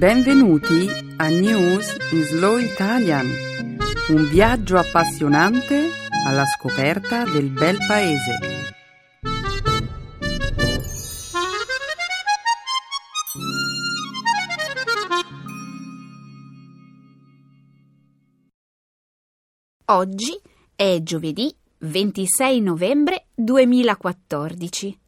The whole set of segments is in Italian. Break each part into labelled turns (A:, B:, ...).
A: Benvenuti a News in Slow Italian, un viaggio appassionante alla scoperta del bel paese.
B: Oggi è giovedì 26 novembre 2014.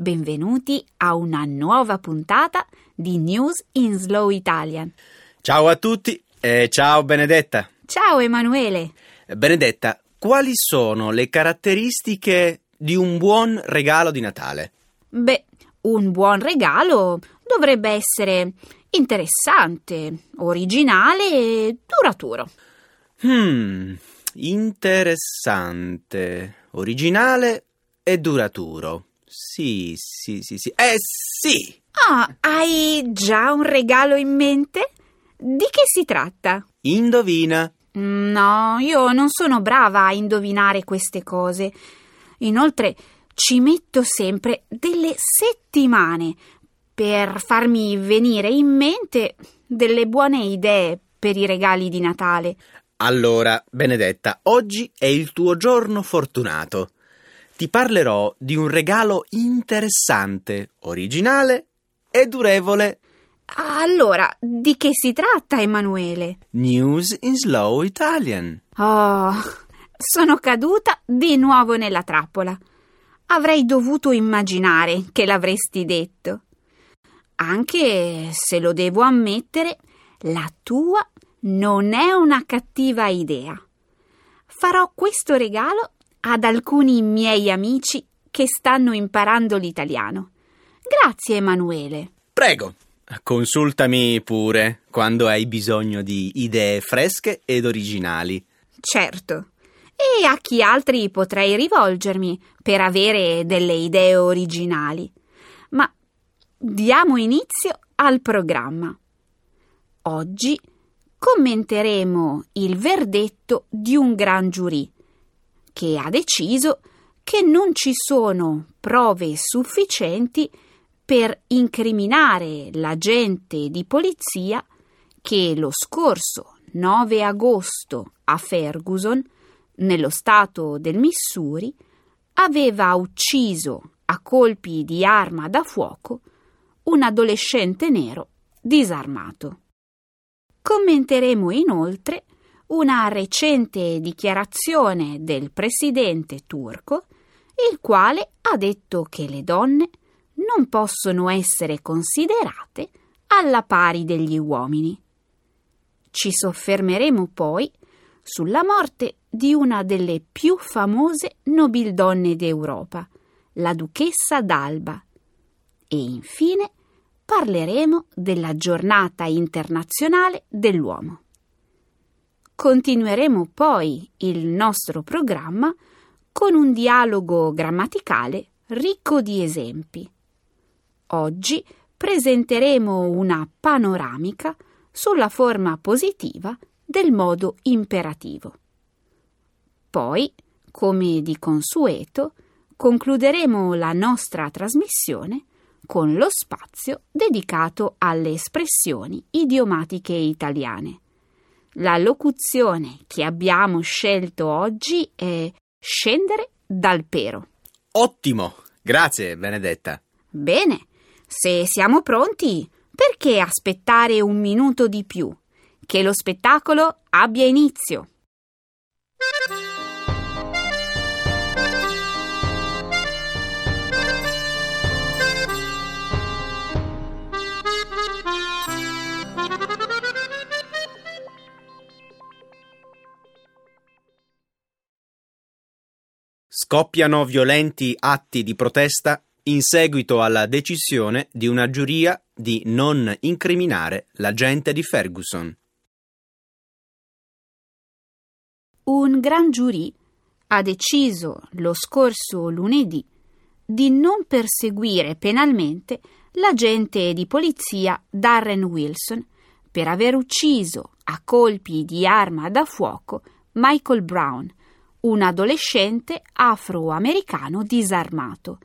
B: Benvenuti a una nuova puntata di News in Slow Italian.
C: Ciao a tutti e ciao Benedetta.
B: Ciao Emanuele.
C: Benedetta, quali sono le caratteristiche di un buon regalo di Natale?
B: Beh, un buon regalo dovrebbe essere interessante, originale e duraturo.
C: Hmm, interessante, originale e duraturo. Sì, sì, sì, sì. Eh sì!
B: Ah, hai già un regalo in mente? Di che si tratta?
C: Indovina.
B: No, io non sono brava a indovinare queste cose. Inoltre ci metto sempre delle settimane per farmi venire in mente delle buone idee per i regali di Natale.
C: Allora, Benedetta, oggi è il tuo giorno fortunato. Ti parlerò di un regalo interessante, originale e durevole.
B: Allora, di che si tratta, Emanuele?
C: News in Slow Italian.
B: Oh, sono caduta di nuovo nella trappola. Avrei dovuto immaginare che l'avresti detto. Anche se lo devo ammettere, la tua non è una cattiva idea. Farò questo regalo ad alcuni miei amici che stanno imparando l'italiano. Grazie, Emanuele.
C: Prego, consultami pure quando hai bisogno di idee fresche ed originali.
B: Certo. E a chi altri potrei rivolgermi per avere delle idee originali. Ma diamo inizio al programma. Oggi commenteremo il verdetto di un gran giurì che ha deciso che non ci sono prove sufficienti per incriminare l'agente di polizia che lo scorso 9 agosto a Ferguson, nello stato del Missouri, aveva ucciso a colpi di arma da fuoco un adolescente nero disarmato. Commenteremo inoltre una recente dichiarazione del presidente turco, il quale ha detto che le donne non possono essere considerate alla pari degli uomini. Ci soffermeremo poi sulla morte di una delle più famose nobildonne d'Europa, la duchessa d'Alba, e infine parleremo della giornata internazionale dell'uomo. Continueremo poi il nostro programma con un dialogo grammaticale ricco di esempi. Oggi presenteremo una panoramica sulla forma positiva del modo imperativo. Poi, come di consueto, concluderemo la nostra trasmissione con lo spazio dedicato alle espressioni idiomatiche italiane. La locuzione che abbiamo scelto oggi è scendere dal pero.
C: Ottimo! Grazie, Benedetta.
B: Bene, se siamo pronti, perché aspettare un minuto di più? Che lo spettacolo abbia inizio.
C: Scoppiano violenti atti di protesta in seguito alla decisione di una giuria di non incriminare l'agente di Ferguson.
B: Un gran giurì ha deciso lo scorso lunedì di non perseguire penalmente l'agente di polizia Darren Wilson per aver ucciso a colpi di arma da fuoco Michael Brown, un adolescente afroamericano disarmato,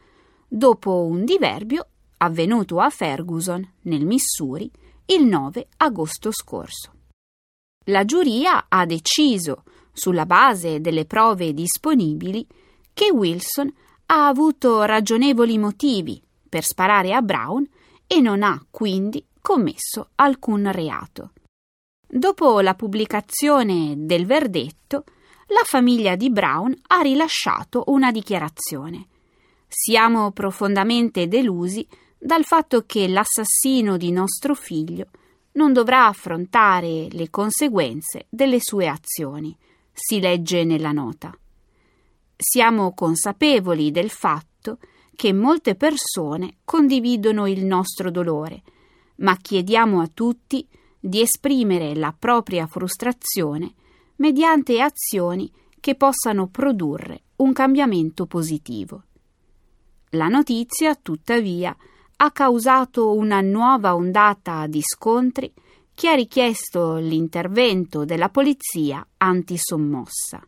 B: dopo un diverbio avvenuto a Ferguson, nel Missouri, il 9 agosto scorso. La giuria ha deciso, sulla base delle prove disponibili, che Wilson ha avuto ragionevoli motivi per sparare a Brown e non ha quindi commesso alcun reato. Dopo la pubblicazione del verdetto, la famiglia di Brown ha rilasciato una dichiarazione. Siamo profondamente delusi dal fatto che l'assassino di nostro figlio non dovrà affrontare le conseguenze delle sue azioni, si legge nella nota. Siamo consapevoli del fatto che molte persone condividono il nostro dolore, ma chiediamo a tutti di esprimere la propria frustrazione mediante azioni che possano produrre un cambiamento positivo. La notizia, tuttavia, ha causato una nuova ondata di scontri che ha richiesto l'intervento della polizia antisommossa.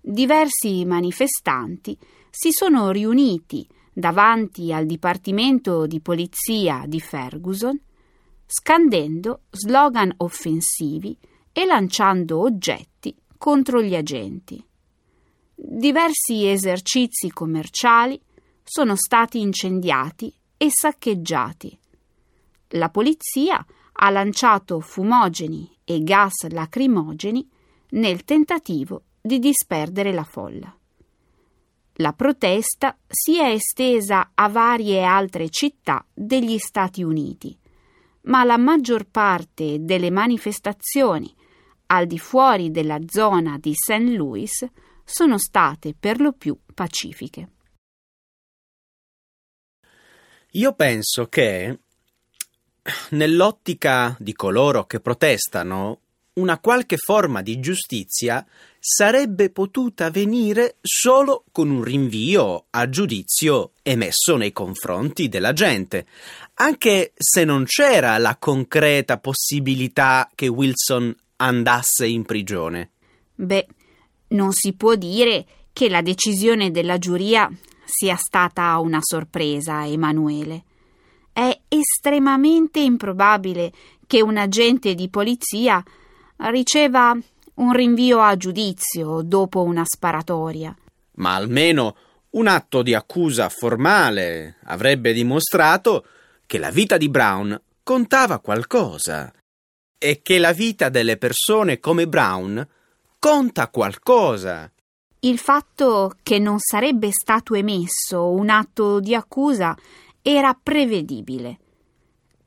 B: Diversi manifestanti si sono riuniti davanti al Dipartimento di Polizia di Ferguson, scandendo slogan offensivi e lanciando oggetti contro gli agenti. Diversi esercizi commerciali sono stati incendiati e saccheggiati. La polizia ha lanciato fumogeni e gas lacrimogeni nel tentativo di disperdere la folla. La protesta si è estesa a varie altre città degli Stati Uniti, ma la maggior parte delle manifestazioni al di fuori della zona di St. Louis sono state per lo più pacifiche.
C: Io penso che nell'ottica di coloro che protestano, una qualche forma di giustizia sarebbe potuta venire solo con un rinvio a giudizio emesso nei confronti della gente, anche se non c'era la concreta possibilità che Wilson andasse in prigione.
B: Beh, non si può dire che la decisione della giuria sia stata una sorpresa, Emanuele. È estremamente improbabile che un agente di polizia riceva un rinvio a giudizio dopo una sparatoria.
C: Ma almeno un atto di accusa formale avrebbe dimostrato che la vita di Brown contava qualcosa e che la vita delle persone come Brown conta qualcosa.
B: Il fatto che non sarebbe stato emesso un atto di accusa era prevedibile.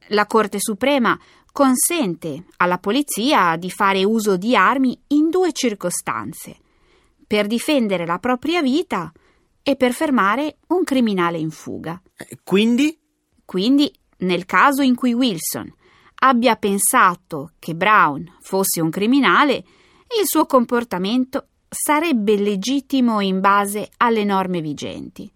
B: La Corte Suprema consente alla polizia di fare uso di armi in due circostanze, per difendere la propria vita e per fermare un criminale in fuga.
C: Quindi?
B: Quindi, nel caso in cui Wilson abbia pensato che Brown fosse un criminale, il suo comportamento sarebbe legittimo in base alle norme vigenti.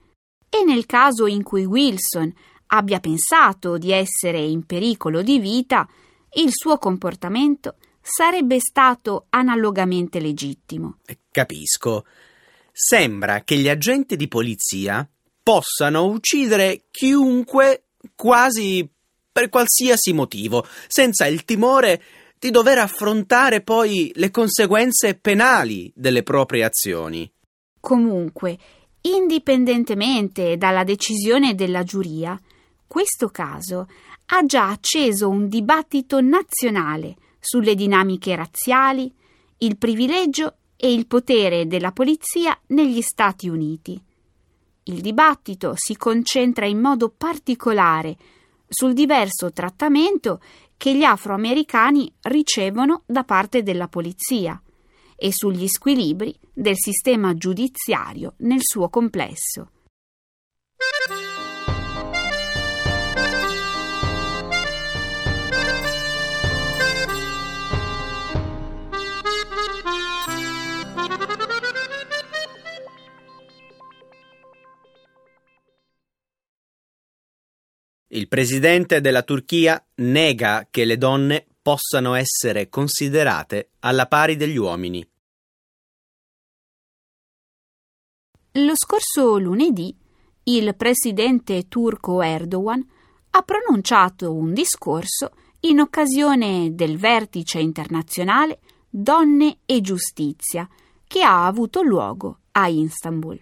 B: E nel caso in cui Wilson abbia pensato di essere in pericolo di vita, il suo comportamento sarebbe stato analogamente legittimo.
C: Eh, capisco. Sembra che gli agenti di polizia possano uccidere chiunque quasi per qualsiasi motivo, senza il timore di dover affrontare poi le conseguenze penali delle proprie azioni.
B: Comunque, indipendentemente dalla decisione della giuria, questo caso ha già acceso un dibattito nazionale sulle dinamiche razziali, il privilegio e il potere della polizia negli Stati Uniti. Il dibattito si concentra in modo particolare sul diverso trattamento che gli afroamericani ricevono da parte della polizia e sugli squilibri del sistema giudiziario nel suo complesso.
C: Il presidente della Turchia nega che le donne possano essere considerate alla pari degli uomini.
B: Lo scorso lunedì il presidente turco Erdogan ha pronunciato un discorso in occasione del vertice internazionale Donne e Giustizia che ha avuto luogo a Istanbul.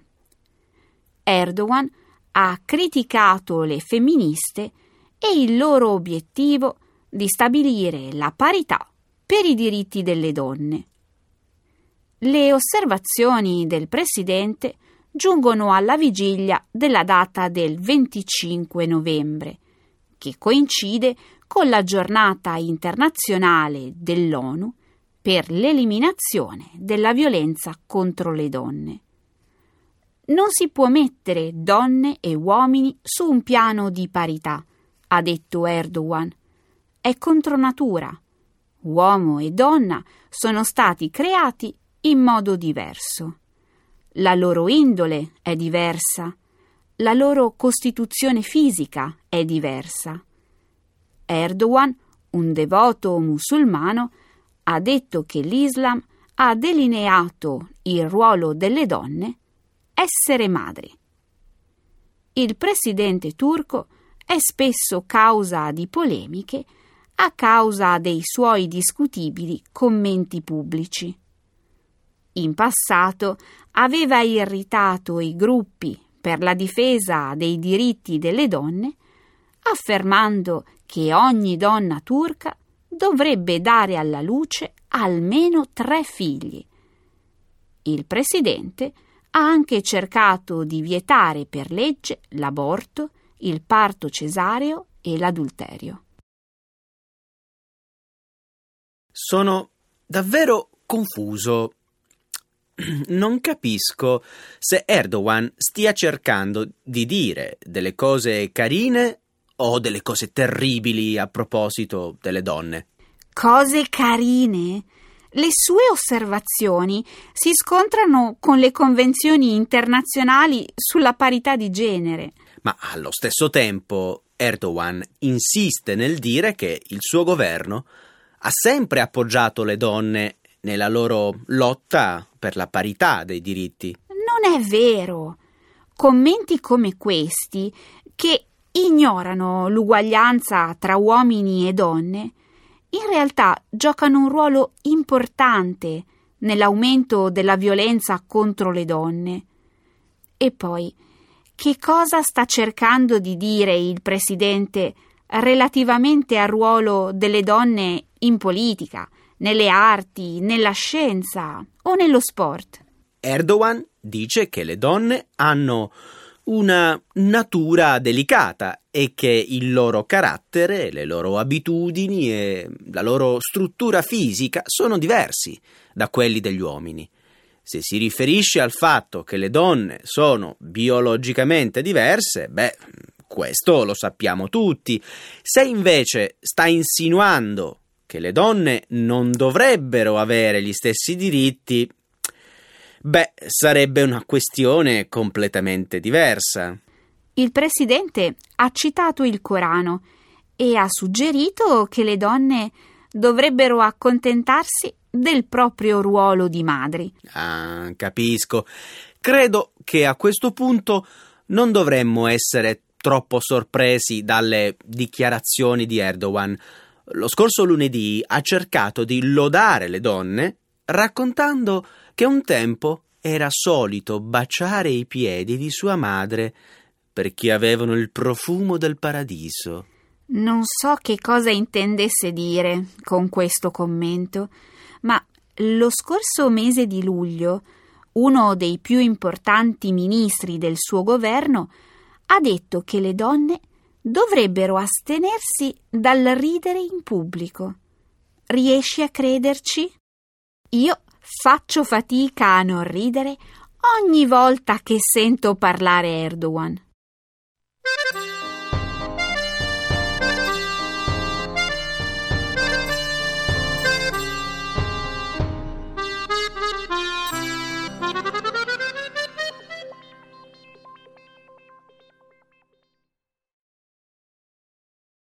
B: Erdogan ha criticato le femministe e il loro obiettivo di stabilire la parità per i diritti delle donne. Le osservazioni del Presidente giungono alla vigilia della data del 25 novembre, che coincide con la giornata internazionale dell'ONU per l'eliminazione della violenza contro le donne. Non si può mettere donne e uomini su un piano di parità, ha detto Erdogan. È contro natura. Uomo e donna sono stati creati in modo diverso. La loro indole è diversa, la loro costituzione fisica è diversa. Erdogan, un devoto musulmano, ha detto che l'Islam ha delineato il ruolo delle donne essere madri. Il presidente turco è spesso causa di polemiche a causa dei suoi discutibili commenti pubblici. In passato aveva irritato i gruppi per la difesa dei diritti delle donne, affermando che ogni donna turca dovrebbe dare alla luce almeno tre figli. Il presidente ha anche cercato di vietare per legge l'aborto, il parto cesareo e l'adulterio.
C: Sono davvero confuso non capisco se Erdogan stia cercando di dire delle cose carine o delle cose terribili a proposito delle donne.
B: Cose carine? Le sue osservazioni si scontrano con le convenzioni internazionali sulla parità di genere.
C: Ma allo stesso tempo Erdogan insiste nel dire che il suo governo ha sempre appoggiato le donne nella loro lotta per la parità dei diritti.
B: Non è vero. Commenti come questi, che ignorano l'uguaglianza tra uomini e donne, in realtà giocano un ruolo importante nell'aumento della violenza contro le donne. E poi, che cosa sta cercando di dire il Presidente relativamente al ruolo delle donne in politica? nelle arti, nella scienza o nello sport.
C: Erdogan dice che le donne hanno una natura delicata e che il loro carattere, le loro abitudini e la loro struttura fisica sono diversi da quelli degli uomini. Se si riferisce al fatto che le donne sono biologicamente diverse, beh, questo lo sappiamo tutti. Se invece sta insinuando che le donne non dovrebbero avere gli stessi diritti, beh, sarebbe una questione completamente diversa.
B: Il presidente ha citato il Corano e ha suggerito che le donne dovrebbero accontentarsi del proprio ruolo di madri.
C: Ah, capisco. Credo che a questo punto non dovremmo essere troppo sorpresi dalle dichiarazioni di Erdogan lo scorso lunedì ha cercato di lodare le donne raccontando che un tempo era solito baciare i piedi di sua madre perché avevano il profumo del paradiso.
B: Non so che cosa intendesse dire con questo commento, ma lo scorso mese di luglio uno dei più importanti ministri del suo governo ha detto che le donne dovrebbero astenersi dal ridere in pubblico. Riesci a crederci? Io faccio fatica a non ridere ogni volta che sento parlare Erdogan.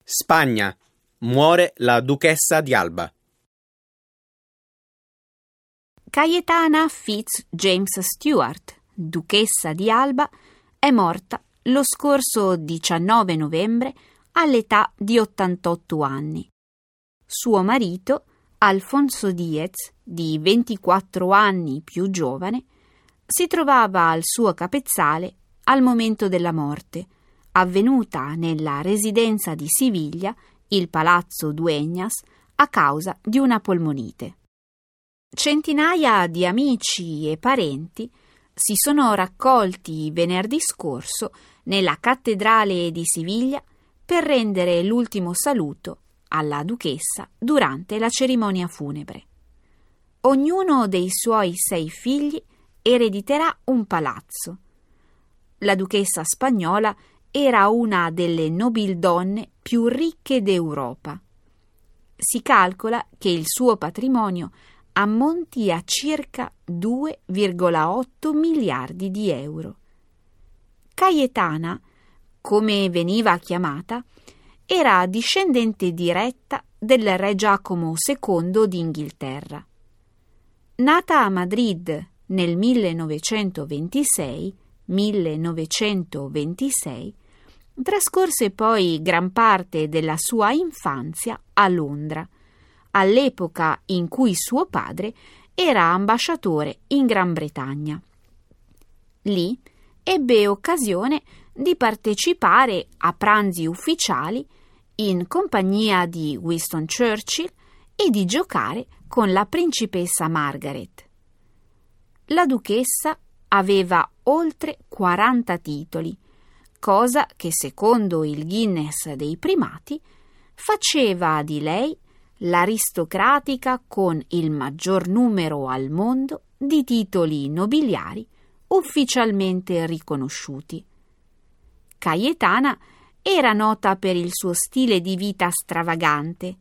C: Spagna. Muore la duchessa di Alba.
B: Cayetana Fitz James Stewart, duchessa di Alba, è morta lo scorso 19 novembre all'età di 88 anni. suo marito, Alfonso Diez, di 24 anni più giovane, si trovava al suo capezzale al momento della morte, avvenuta nella residenza di Siviglia, il Palazzo Dueñas, a causa di una polmonite. Centinaia di amici e parenti si sono raccolti venerdì scorso nella cattedrale di Siviglia per rendere l'ultimo saluto alla duchessa durante la cerimonia funebre. Ognuno dei suoi sei figli erediterà un palazzo. La duchessa spagnola era una delle nobildonne più ricche d'Europa. Si calcola che il suo patrimonio ammonti a circa 2,8 miliardi di euro. Cayetana, come veniva chiamata, era discendente diretta del re Giacomo II d'Inghilterra. Nata a Madrid nel 1926, 1926, trascorse poi gran parte della sua infanzia a Londra, all'epoca in cui suo padre era ambasciatore in Gran Bretagna. Lì ebbe occasione di partecipare a pranzi ufficiali in compagnia di Winston Churchill e di giocare con la principessa Margaret. La duchessa aveva oltre 40 titoli, cosa che secondo il Guinness dei primati faceva di lei l'aristocratica con il maggior numero al mondo di titoli nobiliari ufficialmente riconosciuti. Cayetana era nota per il suo stile di vita stravagante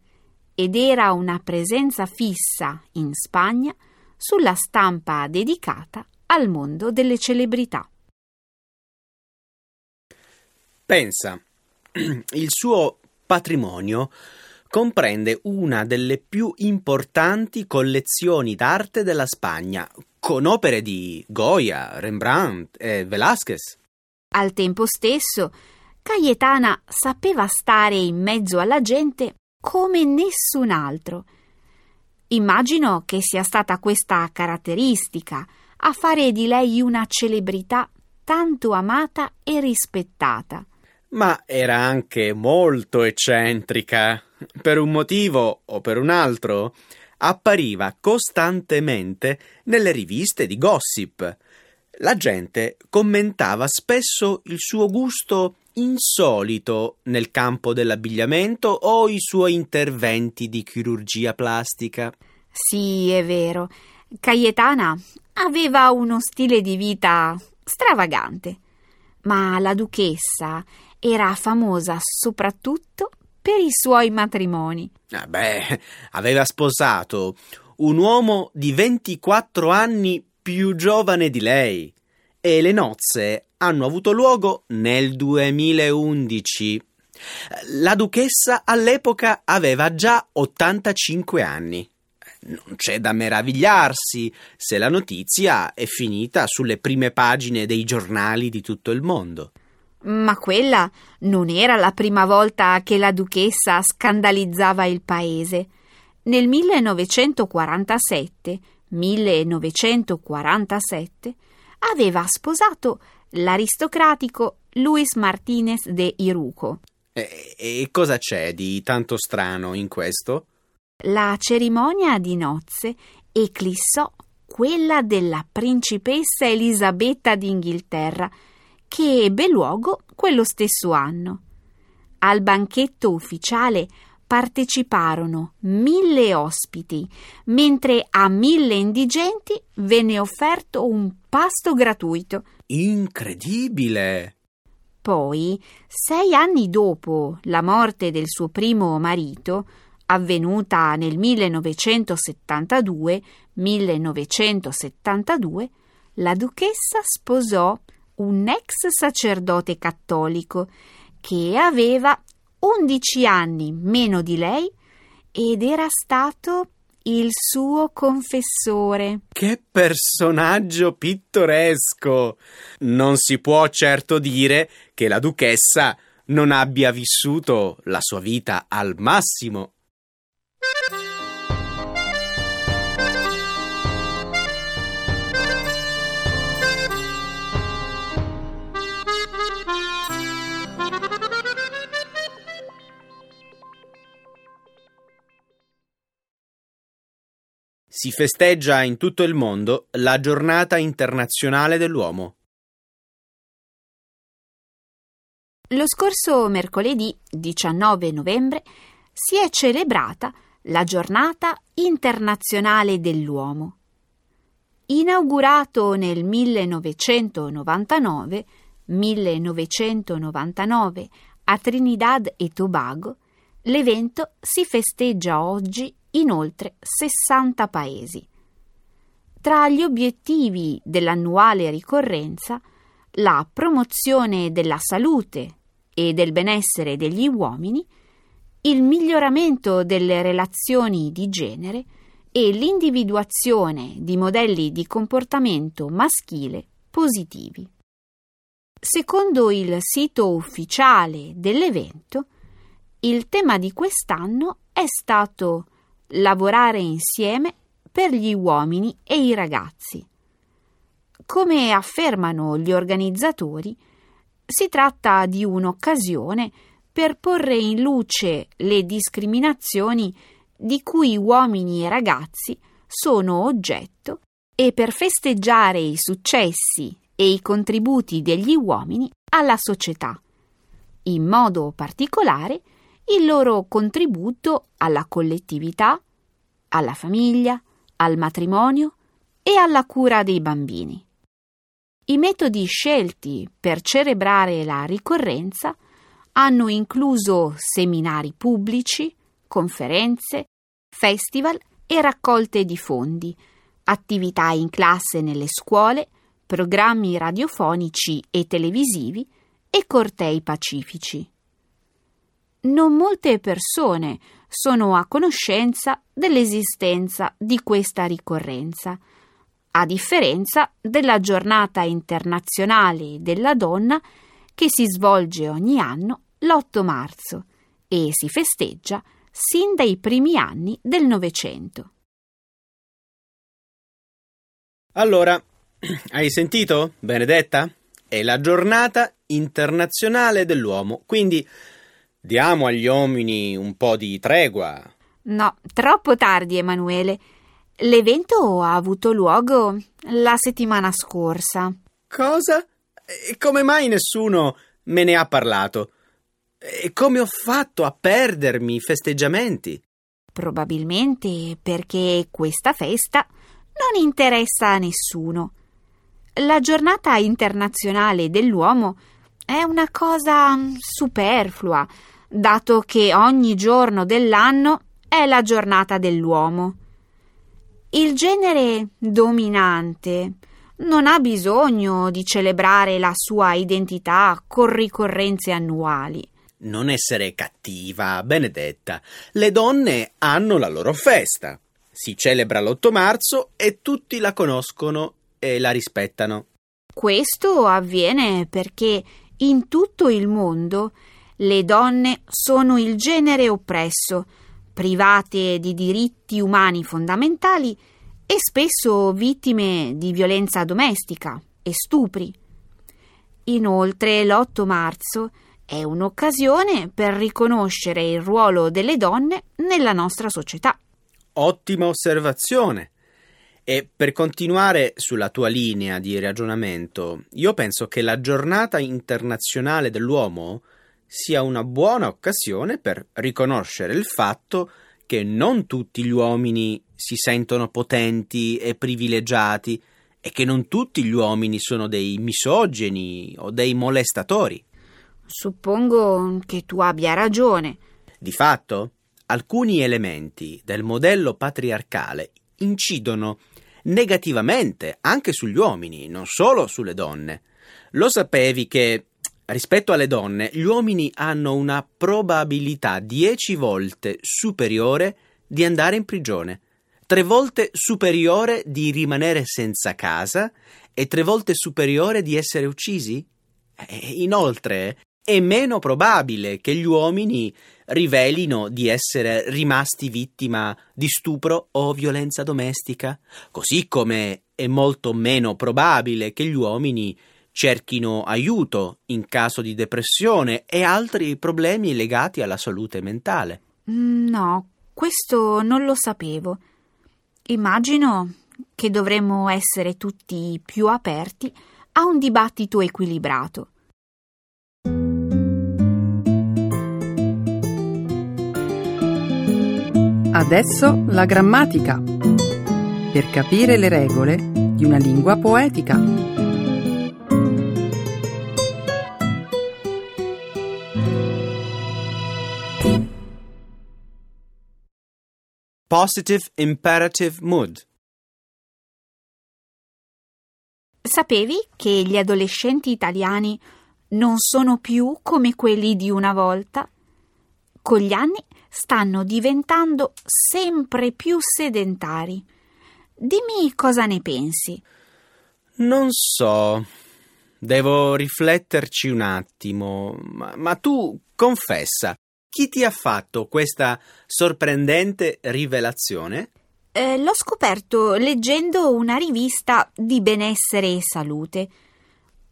B: ed era una presenza fissa in Spagna sulla stampa dedicata al mondo delle celebrità.
C: Pensa, il suo patrimonio comprende una delle più importanti collezioni d'arte della Spagna, con opere di Goya, Rembrandt e Velázquez.
B: Al tempo stesso, Cayetana sapeva stare in mezzo alla gente come nessun altro. Immagino che sia stata questa caratteristica a fare di lei una celebrità tanto amata e rispettata.
C: Ma era anche molto eccentrica. Per un motivo o per un altro, appariva costantemente nelle riviste di gossip. La gente commentava spesso il suo gusto insolito nel campo dell'abbigliamento o i suoi interventi di chirurgia plastica.
B: Sì, è vero. Cayetana aveva uno stile di vita stravagante, ma la duchessa era famosa soprattutto per i suoi matrimoni.
C: Ah beh, aveva sposato un uomo di 24 anni più giovane di lei e le nozze hanno avuto luogo nel 2011. La duchessa all'epoca aveva già 85 anni. Non c'è da meravigliarsi se la notizia è finita sulle prime pagine dei giornali di tutto il mondo.
B: Ma quella non era la prima volta che la duchessa scandalizzava il paese. Nel 1947, 1947 aveva sposato l'aristocratico Luis Martinez de Iruco.
C: E, e cosa c'è di tanto strano in questo?
B: La cerimonia di nozze eclissò quella della principessa Elisabetta d'Inghilterra, che ebbe luogo quello stesso anno. Al banchetto ufficiale parteciparono mille ospiti, mentre a mille indigenti venne offerto un pasto gratuito.
C: Incredibile!
B: Poi, sei anni dopo la morte del suo primo marito, avvenuta nel 1972, 1972, la duchessa sposò un ex sacerdote cattolico che aveva 11 anni meno di lei ed era stato il suo confessore.
C: Che personaggio pittoresco! Non si può certo dire che la duchessa non abbia vissuto la sua vita al massimo si festeggia in tutto il mondo la giornata internazionale dell'uomo.
B: Lo scorso mercoledì 19 novembre si è celebrata la giornata internazionale dell'uomo. Inaugurato nel 1999, 1999 a Trinidad e Tobago, l'evento si festeggia oggi in oltre 60 paesi. Tra gli obiettivi dell'annuale ricorrenza, la promozione della salute e del benessere degli uomini, il miglioramento delle relazioni di genere e l'individuazione di modelli di comportamento maschile positivi. Secondo il sito ufficiale dell'evento, il tema di quest'anno è stato lavorare insieme per gli uomini e i ragazzi. Come affermano gli organizzatori, si tratta di un'occasione per porre in luce le discriminazioni di cui uomini e ragazzi sono oggetto e per festeggiare i successi e i contributi degli uomini alla società, in modo particolare il loro contributo alla collettività, alla famiglia, al matrimonio e alla cura dei bambini. I metodi scelti per celebrare la ricorrenza hanno incluso seminari pubblici, conferenze, festival e raccolte di fondi, attività in classe nelle scuole, programmi radiofonici e televisivi e cortei pacifici. Non molte persone sono a conoscenza dell'esistenza di questa ricorrenza, a differenza della giornata internazionale della donna che si svolge ogni anno l'8 marzo e si festeggia sin dai primi anni del Novecento.
C: Allora, hai sentito, Benedetta? È la giornata internazionale dell'uomo, quindi diamo agli uomini un po' di tregua.
B: No, troppo tardi, Emanuele. L'evento ha avuto luogo la settimana scorsa.
C: Cosa? E come mai nessuno me ne ha parlato? E come ho fatto a perdermi i festeggiamenti?
B: Probabilmente perché questa festa non interessa a nessuno. La giornata internazionale dell'uomo è una cosa superflua, dato che ogni giorno dell'anno è la giornata dell'uomo. Il genere dominante non ha bisogno di celebrare la sua identità con ricorrenze annuali.
C: Non essere cattiva, Benedetta. Le donne hanno la loro festa. Si celebra l'8 marzo e tutti la conoscono e la rispettano.
B: Questo avviene perché in tutto il mondo le donne sono il genere oppresso, private di diritti umani fondamentali e spesso vittime di violenza domestica e stupri. Inoltre l'8 marzo è un'occasione per riconoscere il ruolo delle donne nella nostra società.
C: Ottima osservazione. E per continuare sulla tua linea di ragionamento, io penso che la giornata internazionale dell'uomo sia una buona occasione per riconoscere il fatto che non tutti gli uomini si sentono potenti e privilegiati e che non tutti gli uomini sono dei misogeni o dei molestatori.
B: Suppongo che tu abbia ragione.
C: Di fatto, alcuni elementi del modello patriarcale incidono negativamente anche sugli uomini, non solo sulle donne. Lo sapevi che rispetto alle donne gli uomini hanno una probabilità dieci volte superiore di andare in prigione, tre volte superiore di rimanere senza casa e tre volte superiore di essere uccisi? Inoltre, è meno probabile che gli uomini rivelino di essere rimasti vittima di stupro o violenza domestica, così come è molto meno probabile che gli uomini cerchino aiuto in caso di depressione e altri problemi legati alla salute mentale.
B: No, questo non lo sapevo. Immagino che dovremmo essere tutti più aperti a un dibattito equilibrato.
A: Adesso la grammatica. Per capire le regole di una lingua poetica.
C: Positive imperative mood.
B: Sapevi che gli adolescenti italiani non sono più come quelli di una volta? Con gli anni stanno diventando sempre più sedentari. Dimmi cosa ne pensi.
C: Non so. Devo rifletterci un attimo. Ma, ma tu confessa, chi ti ha fatto questa sorprendente rivelazione?
B: Eh, l'ho scoperto leggendo una rivista di benessere e salute.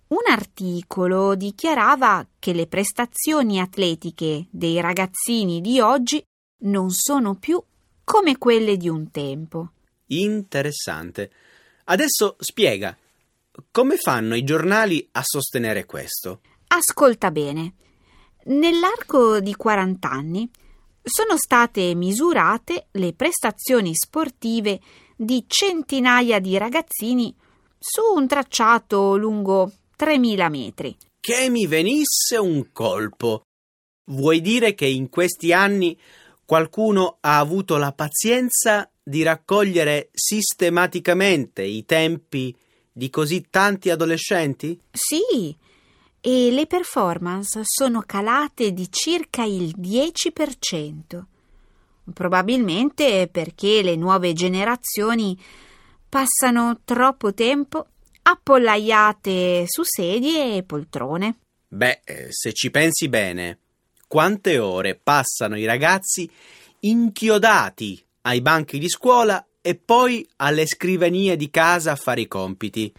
B: Un articolo dichiarava che le prestazioni atletiche dei ragazzini di oggi non sono più come quelle di un tempo.
C: Interessante. Adesso spiega. Come fanno i giornali a sostenere questo?
B: Ascolta bene. Nell'arco di 40 anni sono state misurate le prestazioni sportive di centinaia di ragazzini su un tracciato lungo 3000 metri.
C: Che mi venisse un colpo. Vuoi dire che in questi anni qualcuno ha avuto la pazienza di raccogliere sistematicamente i tempi di così tanti adolescenti?
B: Sì, e le performance sono calate di circa il 10%. Probabilmente perché le nuove generazioni passano troppo tempo appollaiate su sedie e poltrone.
C: Beh, eh, se ci pensi bene, quante ore passano i ragazzi inchiodati ai banchi di scuola e poi alle scrivanie di casa a fare i compiti?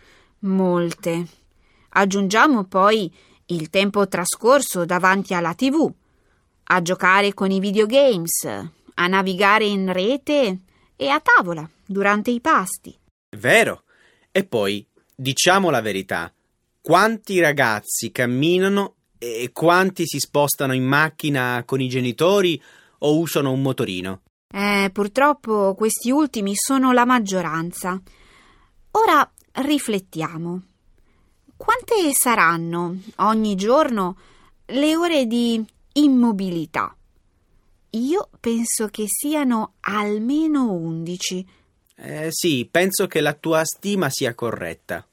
B: Molte. Aggiungiamo poi il tempo trascorso davanti alla TV, a giocare con i videogames, a navigare in rete e a tavola durante i pasti.
C: Vero. E poi, diciamo la verità, quanti ragazzi camminano e quanti si spostano in macchina con i genitori o usano un motorino?
B: Eh, purtroppo questi ultimi sono la maggioranza. Ora riflettiamo. Quante saranno ogni giorno le ore di immobilità? Io penso che siano almeno 11.
C: Eh sì, penso che la tua stima sia corretta.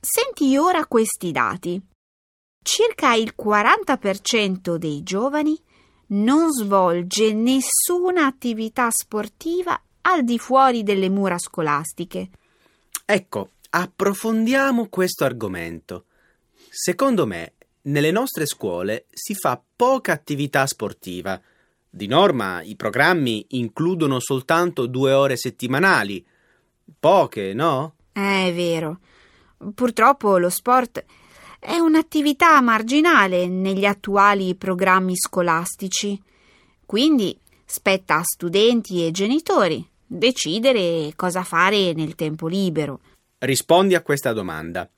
B: Senti ora questi dati. Circa il 40% dei giovani non svolge nessuna attività sportiva al di fuori delle mura scolastiche.
C: Ecco, approfondiamo questo argomento. Secondo me, nelle nostre scuole si fa poca attività sportiva. Di norma i programmi includono soltanto due ore settimanali. Poche, no?
B: È vero. Purtroppo lo sport è un'attività marginale negli attuali programmi scolastici. Quindi spetta a studenti e genitori decidere cosa fare nel tempo libero.
C: Rispondi a questa domanda.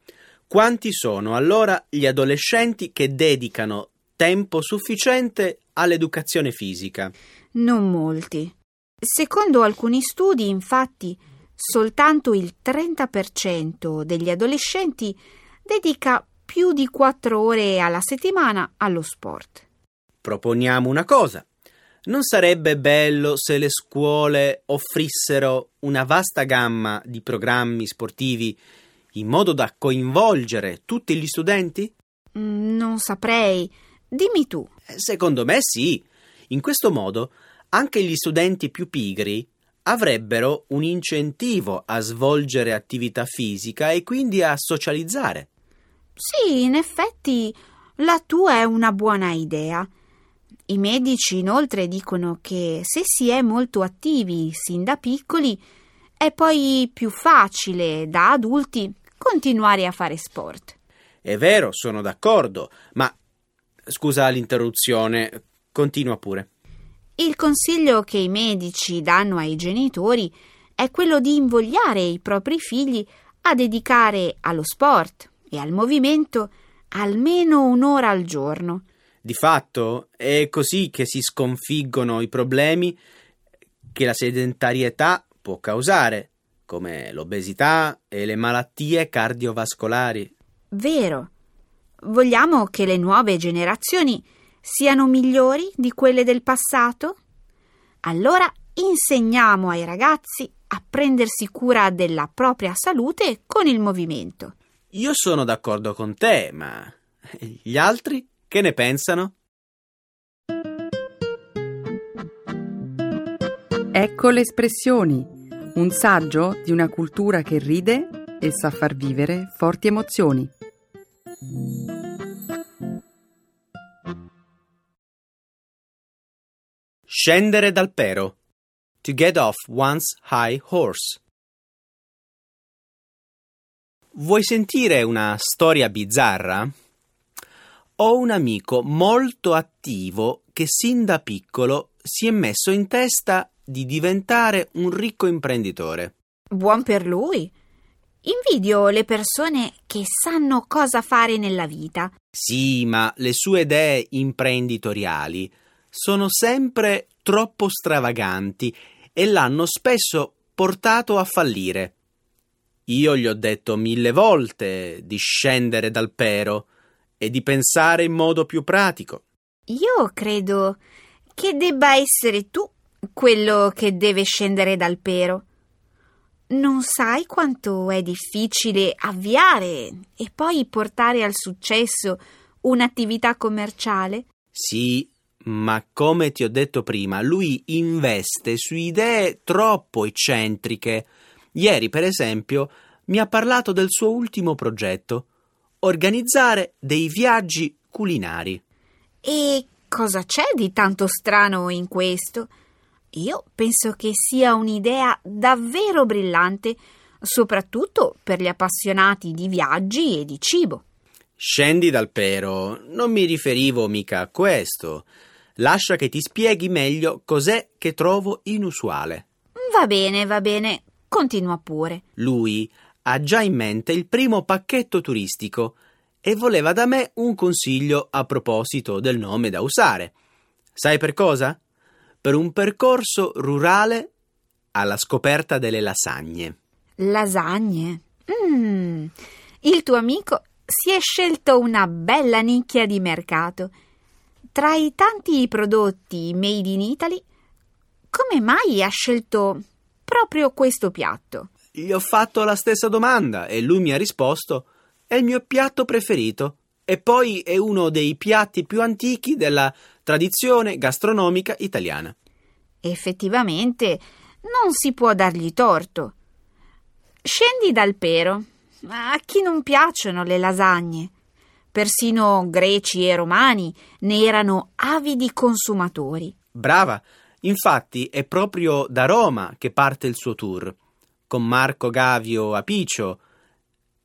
C: Quanti sono allora gli adolescenti che dedicano tempo sufficiente all'educazione fisica?
B: Non molti. Secondo alcuni studi, infatti, soltanto il 30% degli adolescenti dedica più di 4 ore alla settimana allo sport.
C: Proponiamo una cosa. Non sarebbe bello se le scuole offrissero una vasta gamma di programmi sportivi in modo da coinvolgere tutti gli studenti?
B: Mm, non saprei. Dimmi tu.
C: Eh, secondo me sì. In questo modo anche gli studenti più pigri avrebbero un incentivo a svolgere attività fisica e quindi a socializzare.
B: Sì, in effetti la tua è una buona idea. I medici inoltre dicono che se si è molto attivi sin da piccoli è poi più facile da adulti continuare a fare sport.
C: È vero, sono d'accordo, ma scusa l'interruzione, continua pure.
B: Il consiglio che i medici danno ai genitori è quello di invogliare i propri figli a dedicare allo sport e al movimento almeno un'ora al giorno.
C: Di fatto è così che si sconfiggono i problemi che la sedentarietà può causare, come l'obesità e le malattie cardiovascolari.
B: Vero. Vogliamo che le nuove generazioni siano migliori di quelle del passato? Allora insegniamo ai ragazzi a prendersi cura della propria salute con il movimento.
C: Io sono d'accordo con te, ma gli altri che ne pensano?
A: Ecco le espressioni, un saggio di una cultura che ride e sa far vivere forti emozioni.
C: Scendere dal pero. To get off one's high horse. Vuoi sentire una storia bizzarra? Ho un amico molto attivo che sin da piccolo si è messo in testa di diventare un ricco imprenditore.
B: Buon per lui. Invidio le persone che sanno cosa fare nella vita.
C: Sì, ma le sue idee imprenditoriali sono sempre troppo stravaganti e l'hanno spesso portato a fallire. Io gli ho detto mille volte di scendere dal pero e di pensare in modo più pratico.
B: Io credo che debba essere tu quello che deve scendere dal pero. Non sai quanto è difficile avviare e poi portare al successo un'attività commerciale?
C: Sì, ma come ti ho detto prima, lui investe su idee troppo eccentriche Ieri, per esempio, mi ha parlato del suo ultimo progetto, organizzare dei viaggi culinari.
B: E cosa c'è di tanto strano in questo? Io penso che sia un'idea davvero brillante, soprattutto per gli appassionati di viaggi e di cibo.
C: Scendi dal pero, non mi riferivo mica a questo. Lascia che ti spieghi meglio cos'è che trovo inusuale.
B: Va bene, va bene. Continua pure.
C: Lui ha già in mente il primo pacchetto turistico e voleva da me un consiglio a proposito del nome da usare. Sai per cosa? Per un percorso rurale alla scoperta delle lasagne.
B: Lasagne? Mmm. Il tuo amico si è scelto una bella nicchia di mercato. Tra i tanti prodotti made in Italy, come mai ha scelto proprio questo piatto.
C: Gli ho fatto la stessa domanda e lui mi ha risposto: è il mio piatto preferito. E poi è uno dei piatti più antichi della tradizione gastronomica italiana.
B: Effettivamente non si può dargli torto. Scendi dal pero. A chi non piacciono le lasagne? Persino greci e romani ne erano avidi consumatori.
C: Brava, Infatti è proprio da Roma che parte il suo tour, con Marco Gavio Apicio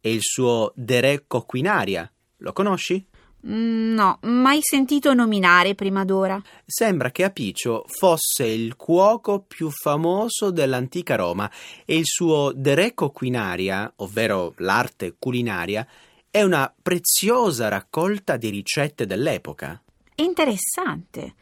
C: e il suo Derecco Quinaria. Lo conosci?
B: Mm, no, mai sentito nominare prima d'ora.
C: Sembra che Apicio fosse il cuoco più famoso dell'antica Roma e il suo Derecco Quinaria, ovvero l'arte culinaria, è una preziosa raccolta di ricette dell'epoca.
B: Interessante.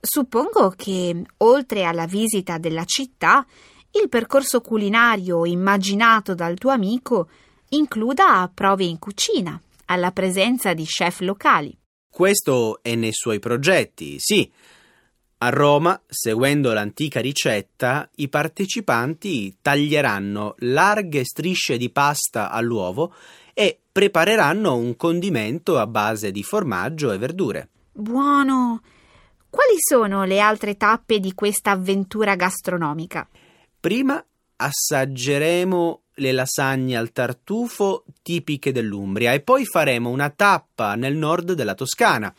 B: Suppongo che, oltre alla visita della città, il percorso culinario immaginato dal tuo amico includa prove in cucina, alla presenza di chef locali.
C: Questo è nei suoi progetti, sì. A Roma, seguendo l'antica ricetta, i partecipanti taglieranno larghe strisce di pasta all'uovo e prepareranno un condimento a base di formaggio e verdure.
B: Buono! Quali sono le altre tappe di questa avventura gastronomica?
C: Prima assaggeremo le lasagne al tartufo tipiche dell'Umbria e poi faremo una tappa nel nord della Toscana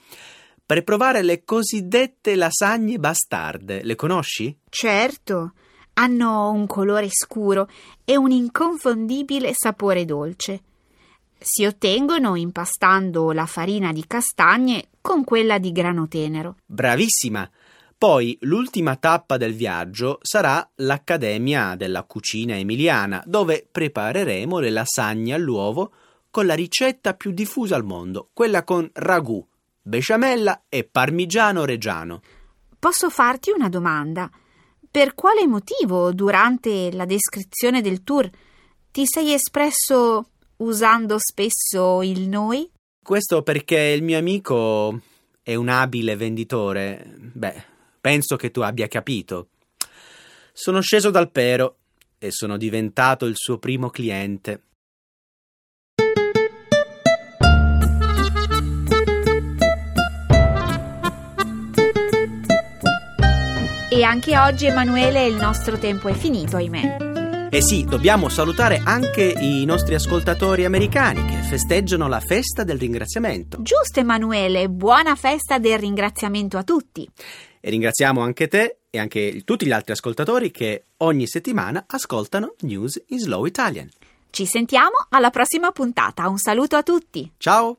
C: per provare le cosiddette lasagne bastarde. Le conosci?
B: Certo, hanno un colore scuro e un inconfondibile sapore dolce. Si ottengono impastando la farina di castagne con quella di grano tenero.
C: Bravissima! Poi l'ultima tappa del viaggio sarà l'Accademia della Cucina Emiliana, dove prepareremo le lasagne all'uovo con la ricetta più diffusa al mondo, quella con ragù, besciamella e parmigiano reggiano.
B: Posso farti una domanda? Per quale motivo durante la descrizione del tour ti sei espresso usando spesso il noi?
C: Questo perché il mio amico è un abile venditore. Beh, penso che tu abbia capito. Sono sceso dal pero e sono diventato il suo primo cliente.
B: E anche oggi, Emanuele, il nostro tempo è finito, ahimè.
C: E sì, dobbiamo salutare anche i nostri ascoltatori americani che festeggiano la festa del ringraziamento.
B: Giusto, Emanuele, buona festa del ringraziamento a tutti.
C: E ringraziamo anche te e anche tutti gli altri ascoltatori che ogni settimana ascoltano News in Slow Italian.
B: Ci sentiamo alla prossima puntata. Un saluto a tutti.
C: Ciao!